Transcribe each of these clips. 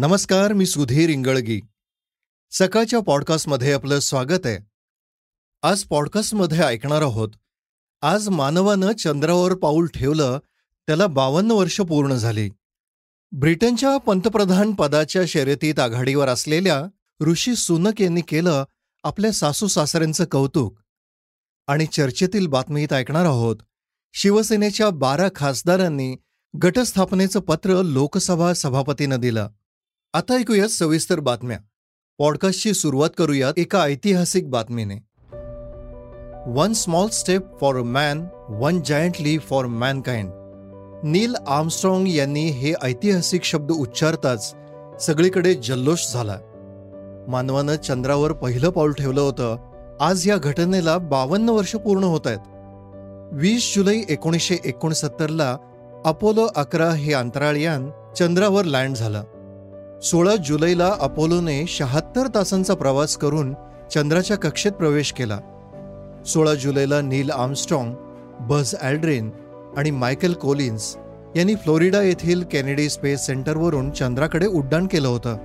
नमस्कार मी सुधीर इंगळगी. सकाळच्या पॉडकास्टमध्ये आपलं स्वागत आहे. आज पॉडकास्टमध्ये ऐकणार आहोत आज मानवानं चंद्रावर पाऊल ठेवलं त्याला बावन्न वर्ष पूर्ण झाली. ब्रिटनच्या पंतप्रधान पदाच्या शर्यतीत आघाडीवर असलेल्या ऋषी सुनक यांनी केलं आपल्या सासू सासऱ्यांचं कौतुक. आणि चर्चेतील बातमीत ऐकणार आहोत शिवसेनेच्या बारा खासदारांनी गटस्थापनेचं पत्र लोकसभा सभापतीनं दिलं. आता ऐकूयात सविस्तर बातम्या. पॉडकास्टची सुरुवात करूयात एका ऐतिहासिक बातमीने. One small step for a man one giant leap for mankind Neil Armstrong यांनी हे ऐतिहासिक शब्द उच्चारताच सगळीकडे जल्लोष झाला. मानवानं चंद्रावर पहिलं पाऊल ठेवलं होतं. आज या घटनेला बावन्न वर्ष पूर्ण होत आहेत. वीस जुलै एकोणीसशे एकोणसत्तरला अपोलो अकरा हे अंतराळयान चंद्रावर लँड झालं. सोळा जुलैला अपोलोने शहात्तर तासांचा प्रवास करून चंद्राच्या कक्षेत प्रवेश केला. सोळा जुलैला नील आर्मस्ट्रॉंग बझ ॲल्ड्रेन आणि मायकेल कोलिन्स यांनी फ्लोरिडा येथील कॅनेडी स्पेस सेंटरवरून चंद्राकडे उड्डाण केलं होतं.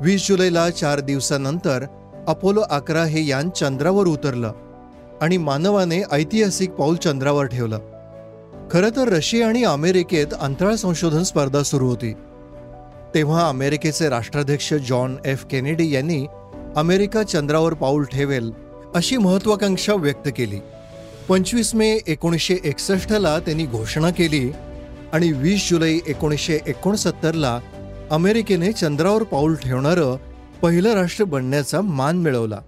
वीस जुलैला चार दिवसानंतर अपोलो अकरा हे यान चंद्रावर उतरलं आणि मानवाने ऐतिहासिक पाऊल चंद्रावर ठेवलं. खरं तर रशिया आणि अमेरिकेत अंतराळ संशोधन स्पर्धा सुरू होती. तेव्हा अमेरिकेचे राष्ट्राध्यक्ष जॉन एफ केनेडी यांनी अमेरिका चंद्रावर पाऊल ठेवेल अशी महत्वाकांक्षा व्यक्त केली. पंचवीस मे एकोणीसशे एकसष्टला त्यांनी घोषणा केली आणि वीस जुलै एकोणीसशे एकोणसत्तरला अमेरिकेने चंद्रावर पाऊल ठेवणारं पहिलं राष्ट्र बनण्याचा मान मिळवला.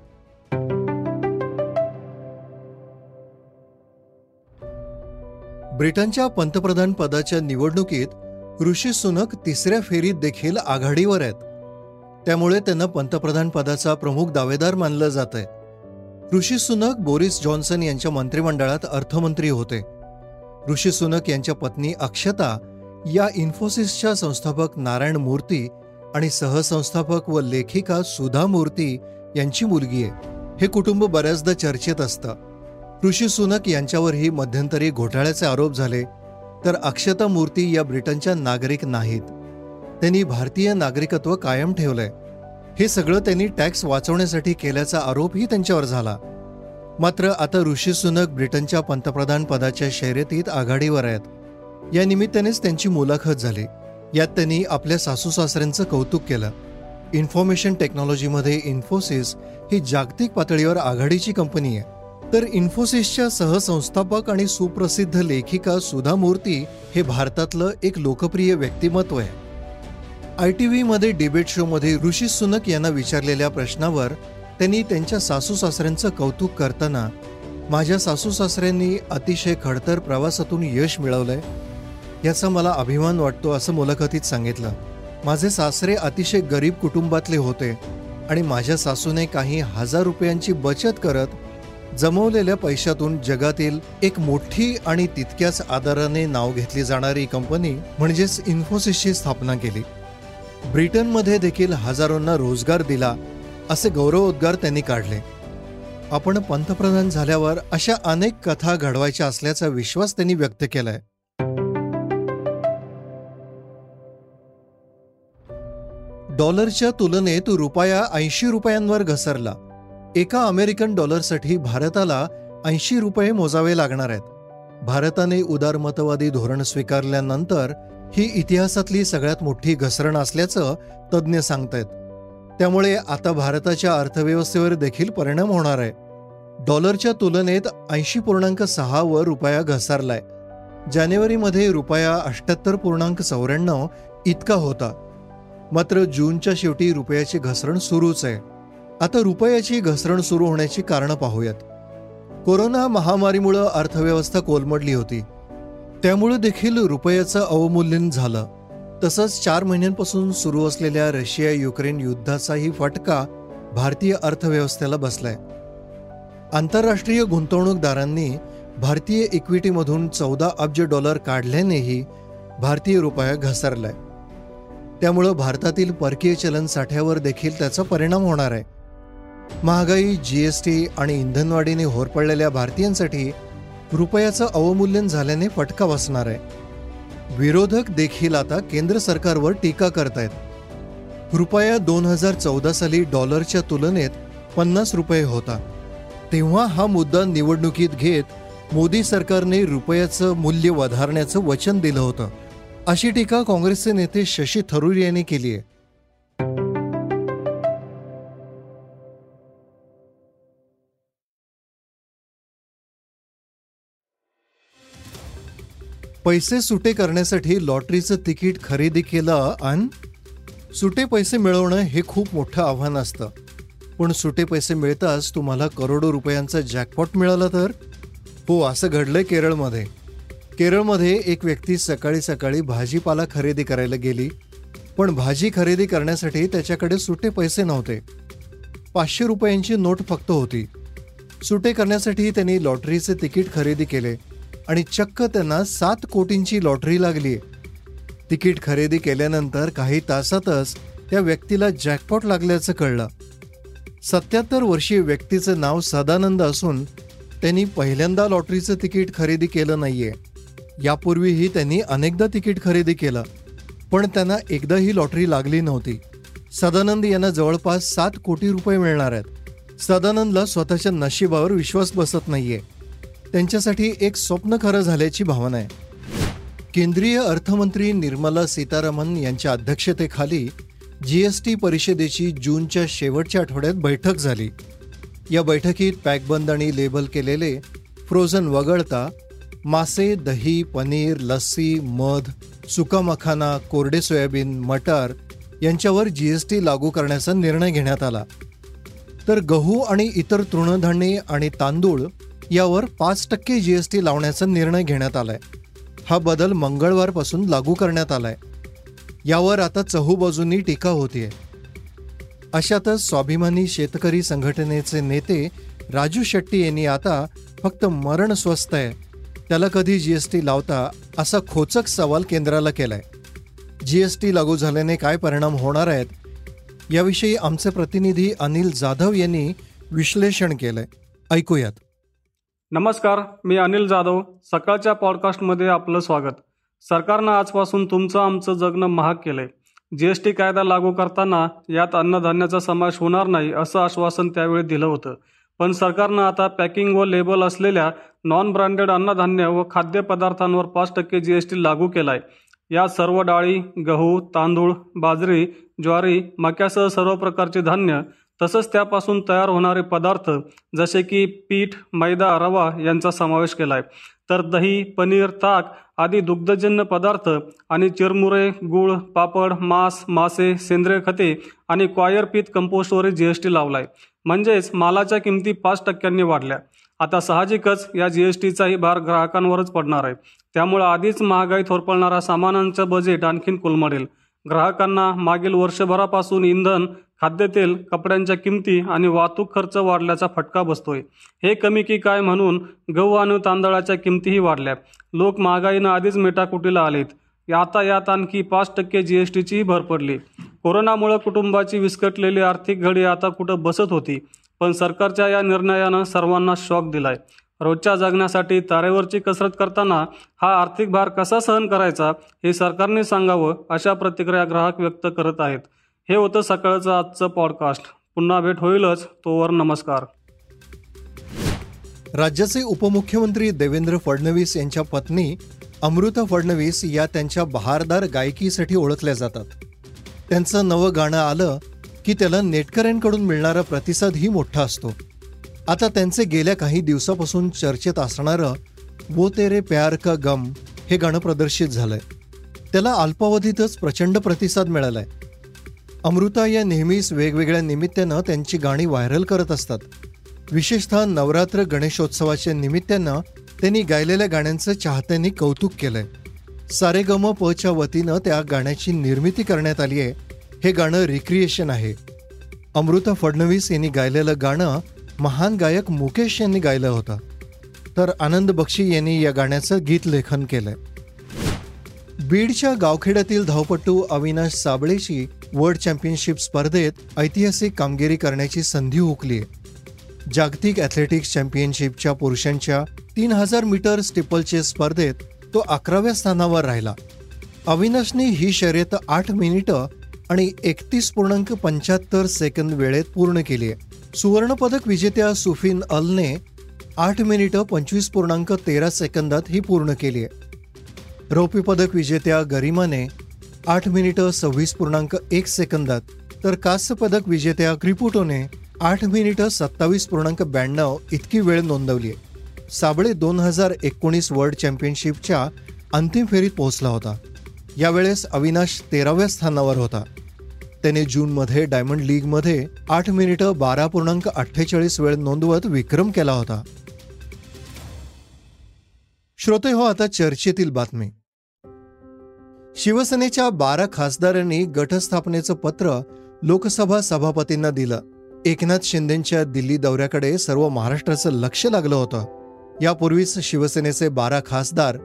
ब्रिटनच्या पंतप्रधान पदाच्या निवडणुकीत ऋषी सुनक तिसऱ्या फेरीत देखील आघाडीवर आहेत. त्यामुळे त्यांना पंतप्रधान पदाचा प्रमुख दावेदार मानलं जात आहे ऋषी सुनक बोरिस जॉन्सन यांच्या मंत्रिमंडळात अर्थमंत्री होते. ऋषी सुनक यांच्या पत्नी अक्षता या इन्फोसिसच्या संस्थापक नारायण मूर्ती आणि सहसंस्थापक व लेखिका सुधा मूर्ती यांची मुलगी आहे. हे कुटुंब बऱ्याचदा चर्चेत असतं. ऋषी सुनक यांच्यावरही मध्यंतरी घोटाळ्याचे आरोप झाले. तर अक्षता मूर्ती या ब्रिटनच्या नागरिक नाहीत. त्यांनी भारतीय नागरिकत्व कायम ठेवलंय. हे सगळं त्यांनी टॅक्स वाचवण्यासाठी केल्याचा आरोपही त्यांच्यावर झाला. मात्र आता ऋषी सुनक ब्रिटनच्या पंतप्रधान पदाच्या शर्यतीत आघाडीवर आहेत. या निमित्तानेच त्यांची मुलाखत झाली. यात त्यांनी आपल्या सासू सासऱ्यांचं कौतुक केलं. इन्फॉर्मेशन टेक्नॉलॉजीमध्ये इन्फोसिस ही जागतिक पातळीवर आघाडीची कंपनी आहे. तर इन्फोसिसच्या सहसंस्थापक आणि सुप्रसिद्ध लेखिका सुधा मूर्ती हे भारतातलं एक लोकप्रिय व्यक्तिमत्व आहे. आय टी व्हीमध्ये डिबेट शोमध्ये ऋषी सुनक यांना विचारलेल्या प्रश्नावर त्यांनी त्यांच्या सासू सासऱ्यांचं कौतुक करताना माझ्या सासू सासऱ्यांनी अतिशय खडतर प्रवासातून यश मिळवलंय याचा मला अभिमान वाटतो असं मुलाखतीत सांगितलं. माझे सासरे अतिशय गरीब कुटुंबातले होते आणि माझ्या सासूने काही हजार रुपयांची बचत करत जमवलेल्या पैशातून जगातील एक मोठी आणि तितक्याच आदराने नाव घेतली जाणारी कंपनी म्हणजेच इन्फोसिसची स्थापना केली. ब्रिटनमध्ये देखील हजारोंना रोजगार दिला असे गौरवोद्गार त्यांनी काढले. आपण पंतप्रधान झाल्यावर अशा अनेक कथा घडवायच्या असल्याचा विश्वास त्यांनी व्यक्त केलाय. डॉलरच्या तुलनेत रुपया ऐंशी रुपयांवर घसरला. एका अमेरिकन डॉलरसाठी भारताला ऐंशी रुपये मोजावे लागणार आहेत. भारताने उदारमतवादी धोरण स्वीकारल्यानंतर ही इतिहासातली सगळ्यात मोठी घसरण असल्याचं तज्ज्ञ सांगतायत. त्यामुळे आता भारताच्या अर्थव्यवस्थेवर देखील परिणाम होणार आहे. डॉलरच्या तुलनेत ऐंशी पूर्णांक सहावर रुपया घसरलाय. जानेवारीमध्ये रुपया अष्ट्याहत्तर पूर्णांक चौऱ्याण्णव इतका होता. मात्र जूनच्या शेवटी रुपयाची घसरण सुरूच आहे. आता रुपयाची घसरण सुरू होण्याची कारणं पाहूयात. कोरोना महामारीमुळं अर्थव्यवस्था कोलमडली होती. त्यामुळे देखील रुपयाचं अवमूल्यन झालं. तसंच चार महिन्यांपासून सुरू असलेल्या रशिया युक्रेन युद्धाचाही फटका भारतीय अर्थव्यवस्थेला बसलाय. आंतरराष्ट्रीय गुंतवणूकदारांनी भारतीय इक्विटीमधून चौदा अब्ज डॉलर काढल्यानेही भारतीय रुपया घसरलाय. त्यामुळं भारतातील परकीय चलन साठ्यावर देखील त्याचा परिणाम होणार आहे. महागाई जीएसटी आणि इंधनवाढीने होरपळलेल्या भारतीयांसाठी रुपयाचं अवमूल्यन झाल्याने फटका बसणार आहे. विरोधक देखील आता केंद्र सरकारवर टीका करतायत. रुपया दोन हजार चौदा साली डॉलरच्या तुलनेत पन्नास रुपये होता. तेव्हा हा मुद्दा निवडणुकीत घेत मोदी सरकारने रुपयाचं मूल्य वधारण्याचं वचन दिलं होतं. अशी टीका काँग्रेसचे नेते शशी थरूर यांनी केली आहे. पैसे सुटे करण्यासाठी लॉटरीचं तिकीट खरेदी केलं आणि सुटे पैसे मिळवणं हे खूप मोठं आव्हान असतं. पण सुटे पैसे मिळताच तुम्हाला करोडो रुपयांचं जॅकपॉट मिळाला तर? हो असं घडलंय केरळमध्ये. केरळमध्ये एक व्यक्ती सकाळी सकाळी भाजीपाला खरेदी करायला गेली. पण भाजी खरेदी करण्यासाठी त्याच्याकडे सुटे पैसे नव्हते. पाचशे रुपयांची नोट फक्त होती. सुटे करण्यासाठी त्यांनी लॉटरीचे तिकीट खरेदी केले. आणि चक्क त्यांना सात कोटींची लॉटरी लागली तिकीट खरेदी केल्यानंतर काही तासातच त्या व्यक्तीला जॅकपॉट लागल्याचं कळलं. सत्याहत्तर वर्षीय व्यक्तीचं नाव सदानंद असून त्यांनी पहिल्यांदा लॉटरीचं तिकीट खरेदी केलं नाहीये. यापूर्वीही त्यांनी अनेकदा तिकीट खरेदी केलं पण त्यांना एकदाही लॉटरी लागली नव्हती. सदानंद यांना जवळपास सात कोटी रुपये मिळणार आहेत. सदानंदला स्वतःच्या नशिबावर विश्वास बसत नाहीये. त्यांच्यासाठी एक स्वप्न खरं झाल्याची भावना आहे. केंद्रीय अर्थमंत्री निर्मला सीतारामन यांच्या अध्यक्षतेखाली जीएसटी परिषदेची जूनच्या शेवटच्या आठवड्यात बैठक झाली. या बैठकीत पॅकबंद आणि लेबल केलेले फ्रोझन वगळता मासे दही पनीर लस्सी मध सुका मखाना कोरडे सोयाबीन मटार यांच्यावर जीएसटी लागू करण्याचा निर्णय घेण्यात आला. तर गहू आणि इतर तृणधान्ये आणि तांदूळ यावर पाच टक्के जीएसटी लावण्याचा निर्णय घेण्यात आलाय. हा बदल मंगळवारपासून लागू करण्यात आलाय. यावर आता चहूबाजूंनी टीका होतीये. अशातच स्वाभिमानी शेतकरी संघटनेचे नेते राजू शेट्टी यांनी आता फक्त मरण स्वस्त आहे. त्याला कधी जीएसटी लावता असा खोचक सवाल केंद्राला केलाय. जीएसटी लागू झाल्याने काय परिणाम होणार आहेत? याविषयी आमचे प्रतिनिधी अनिल जाधव यांनी विश्लेषण केलंय. ऐकूयात. नमस्कार मी अनिल जाधव. सकाळच्या पॉडकास्टमध्ये आपलं स्वागत. सरकारनं आजपासून तुमचं आमचं जगणं महाग केलंय. टी कायदा लागू करताना यात अन्नधान्याचा समावेश होणार नाही असं आश्वासन त्यावेळी दिलं होतं. पण सरकारनं आता पॅकिंग व लेबल असलेल्या नॉन ब्रँडेड अन्नधान्य व खाद्यपदार्थांवर पाच टक्के जी एस टी लागू केलाय. या सर्व डाळी गहू तांदूळ बाजरी ज्वारी मक्यासह सर्व प्रकारचे धान्य तसंच त्यापासून तयार होणारे पदार्थ जसे की पीठ मैदा रवा यांचा समावेश केला आहे तर दही पनीर ताक आदी दुग्धजन्य पदार्थ आणि चिरमुरे गूळ पापड मांस मासे सेंद्रिय खते आणि क्वायर पीत कंपोस्टवर जी एस टी लावलाय. म्हणजेच मालाच्या किमती पाच टक्क्यांनी वाढल्या. आता साहजिकच या जी एस टीचाही भार ग्राहकांवरच पडणार आहे. त्यामुळे आधीच महागाई थोरपळणारा सामानांचं बजेट आणखीन कोलमडेल. ग्राहकांना मागील वर्षभरापासून इंधन खाद्यतेल कपड्यांच्या किमती आणि वाहतूक खर्च वाढल्याचा फटका बसतोय. हे कमी की काय म्हणून गहू आणि तांदळाच्या किमतीही वाढल्या. लोक महागाईनं आधीच मेटाकुटीला आलेत. आता यात आणखी पाच टक्के जी एस टीचीही भर पडली. कोरोनामुळे कुटुंबाची विस्कटलेली आर्थिक घडी आता कुठं बसत होती? पण सरकारच्या या निर्णयानं सर्वांना शॉक दिलाय. रोजच्या जगण्यासाठी तारेवरची कसरत करताना हा आर्थिक भार कसा सहन करायचा हे सरकारने सांगावं अशा प्रतिक्रिया ग्राहक व्यक्त करत आहेत. हे होतं सकाळचं आजचं पॉडकास्ट पुन्हा भेट होईलच. तोवर नमस्कार. राज्याचे उपमुख्यमंत्री देवेंद्र फडणवीस यांच्या पत्नी अमृता फडणवीस या त्यांच्या बहारदार गायकीसाठी ओळखल्या जातात. त्यांचं नवं गाणं आलं की त्याला नेटकऱ्यांकडून मिळणारा प्रतिसादही मोठा असतो. आता त्यांचे गेल्या काही दिवसापासून चर्चेत असणारं वो तेरे प्यार का गम हे गाणं प्रदर्शित झालंय. त्याला अल्पावधीतच प्रचंड प्रतिसाद मिळालाय. अमृता या नेहमीच वेगवेगळ्या निमित्तानं त्यांची गाणी व्हायरल करत असतात. विशेषतः नवरात्र गणेशोत्सवाच्या निमित्तानं त्यांनी गायलेल्या गाण्यांचं चाहत्यांनी कौतुक केलंय. सारेगम पच्या वतीनं त्या गाण्याची निर्मिती करण्यात आली आहे. हे गाणं रिक्रिएशन आहे. अमृता फडणवीस यांनी गायलेलं गाणं महान गायक मुकेश यांनी गायलं होतं. तर आनंद बक्षी यांनी या गाण्याचं गीत लेखन केलंय. बीडच्या गावखेड्यातील धावपटू अविनाश साबळेशी वर्ल्ड चॅम्पियनशिप स्पर्धेत ऐतिहासिक कामगिरी करण्याची संधी हुकली आहे. जागतिक ॲथलेटिक्स चॅम्पियनशिपच्या पुरुषांच्या तीन हजार मीटर स्टिपलचे स्पर्धेत तो अकराव्या स्थानावर राहिला. अविनाशने ही शर्यत आठ मिनिटं आणि एकतीस पूर्णांक पंच्याहत्तर सेकंद वेळेत पूर्ण केली आहे. सुवर्णपदक विजेत्या सुफिन अलने आठ मिनिटं पंचवीस पूर्णांक तेरा सेकंदात ही पूर्ण केली आहे. रौप्य पदक विजेत्या गरिमाने आठ मिनिटं सव्वीस पूर्णांक एक सेकंदात. तर कांस्य पदक विजेत्या क्रिपुटोने आठ मिनिटं सत्तावीस पूर्णांक ब्याण्णव इतकी वेळ नोंदवली आहे. साबळे दोन हजार एकोणीस वर्ल्ड चॅम्पियनशिपच्या अंतिम फेरीत पोहोचला होता. यावेळेस अविनाश तेराव्या स्थानावर होता. त्याने जूनमध्ये डायमंड लीगमध्ये आठ मिनिटं बारा पूर्णांक अठ्ठेचाळीस वेळ नोंदवत विक्रम केला होता. श्रोते हो आता चर्चेतील बातमी. शिवसेनेच्या बारा खासदारांनी गटस्थापनेचं पत्र लोकसभा सभापतींना दिलं. एकनाथ शिंदेच्या दिल्ली दौऱ्याकडे सर्व महाराष्ट्राचं लक्ष लागलं होतं. यापूर्वीच शिवसेनेचे बारा खासदार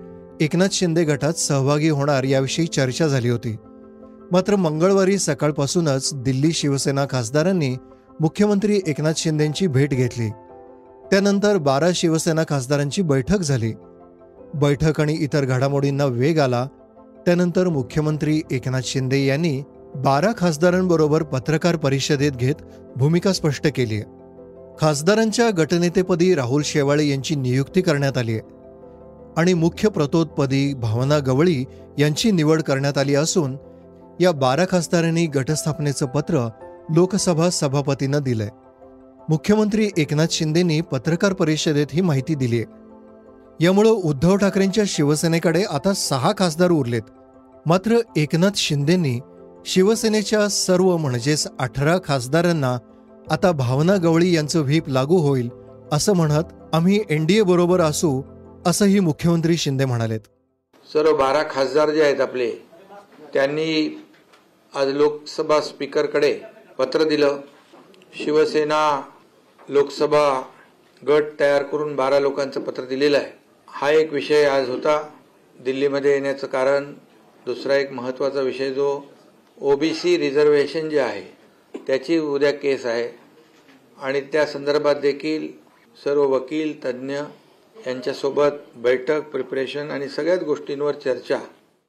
एकनाथ शिंदे गटात सहभागी होणार याविषयी चर्चा झाली होती. मात्र मंगळवारी सकाळपासूनच दिल्ली शिवसेना खासदारांनी मुख्यमंत्री एकनाथ शिंदेंची भेट घेतली. त्यानंतर बारा शिवसेना खासदारांची बैठक झाली. बैठक आणि इतर घडामोडींना वेग आला त्यानंतर मुख्यमंत्री एकनाथ शिंदे यांनी बारा खासदारांबरोबर पत्रकार परिषदेत घेत भूमिका स्पष्ट केली आहे. खासदारांच्या गटनेतेपदी राहुल शेवाळे यांची नियुक्ती करण्यात आली आहे. आणि मुख्य प्रतोदपदी भावना गवळी यांची निवड करण्यात आली असून या बारा खासदारांनी गटस्थापनेचं पत्र लोकसभा सभापतींना दिलंय. मुख्यमंत्री एकनाथ शिंदेंनी पत्रकार परिषदेत ही माहिती दिली आहे. यामुळं उद्धव ठाकरेंच्या शिवसेनेकडे आता सहा खासदार उरलेत. मात्र एकनाथ शिंदेंनी शिवसेनेच्या सर्व म्हणजेच अठरा खासदारांना आता भावना गवळी यांचं व्हीप लागू होईल असं म्हणत आम्ही एनडीए बरोबर असू असंही मुख्यमंत्री शिंदे म्हणालेत. सर्व बारा खासदार जे आहेत आपले त्यांनी आज लोकसभा स्पीकरकडे पत्र दिलं शिवसेना लोकसभा गट तयार करून बारा लोकांचं पत्र दिलेलं आहे. हा एक विषय आज होता दिल्लीमध्ये येण्याचं कारण. दुसरा एक महत्त्वाचा विषय जो ओबीसी रिझर्वेशन जे आहे त्याची उद्या केस आहे. आणि त्या संदर्भात देखील सर्व वकील तज्ज्ञ यांच्यासोबत बैठक प्रिपरेशन आणि सगळ्याच गोष्टींवर चर्चा.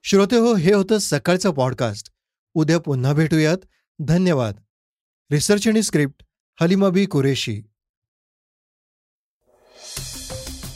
श्रोते हो हे होतं सकाळचं पॉडकास्ट उद्या पुन्हा भेटूयात. धन्यवाद. रिसर्च आणि स्क्रिप्ट हलिमाबी कुरेशी.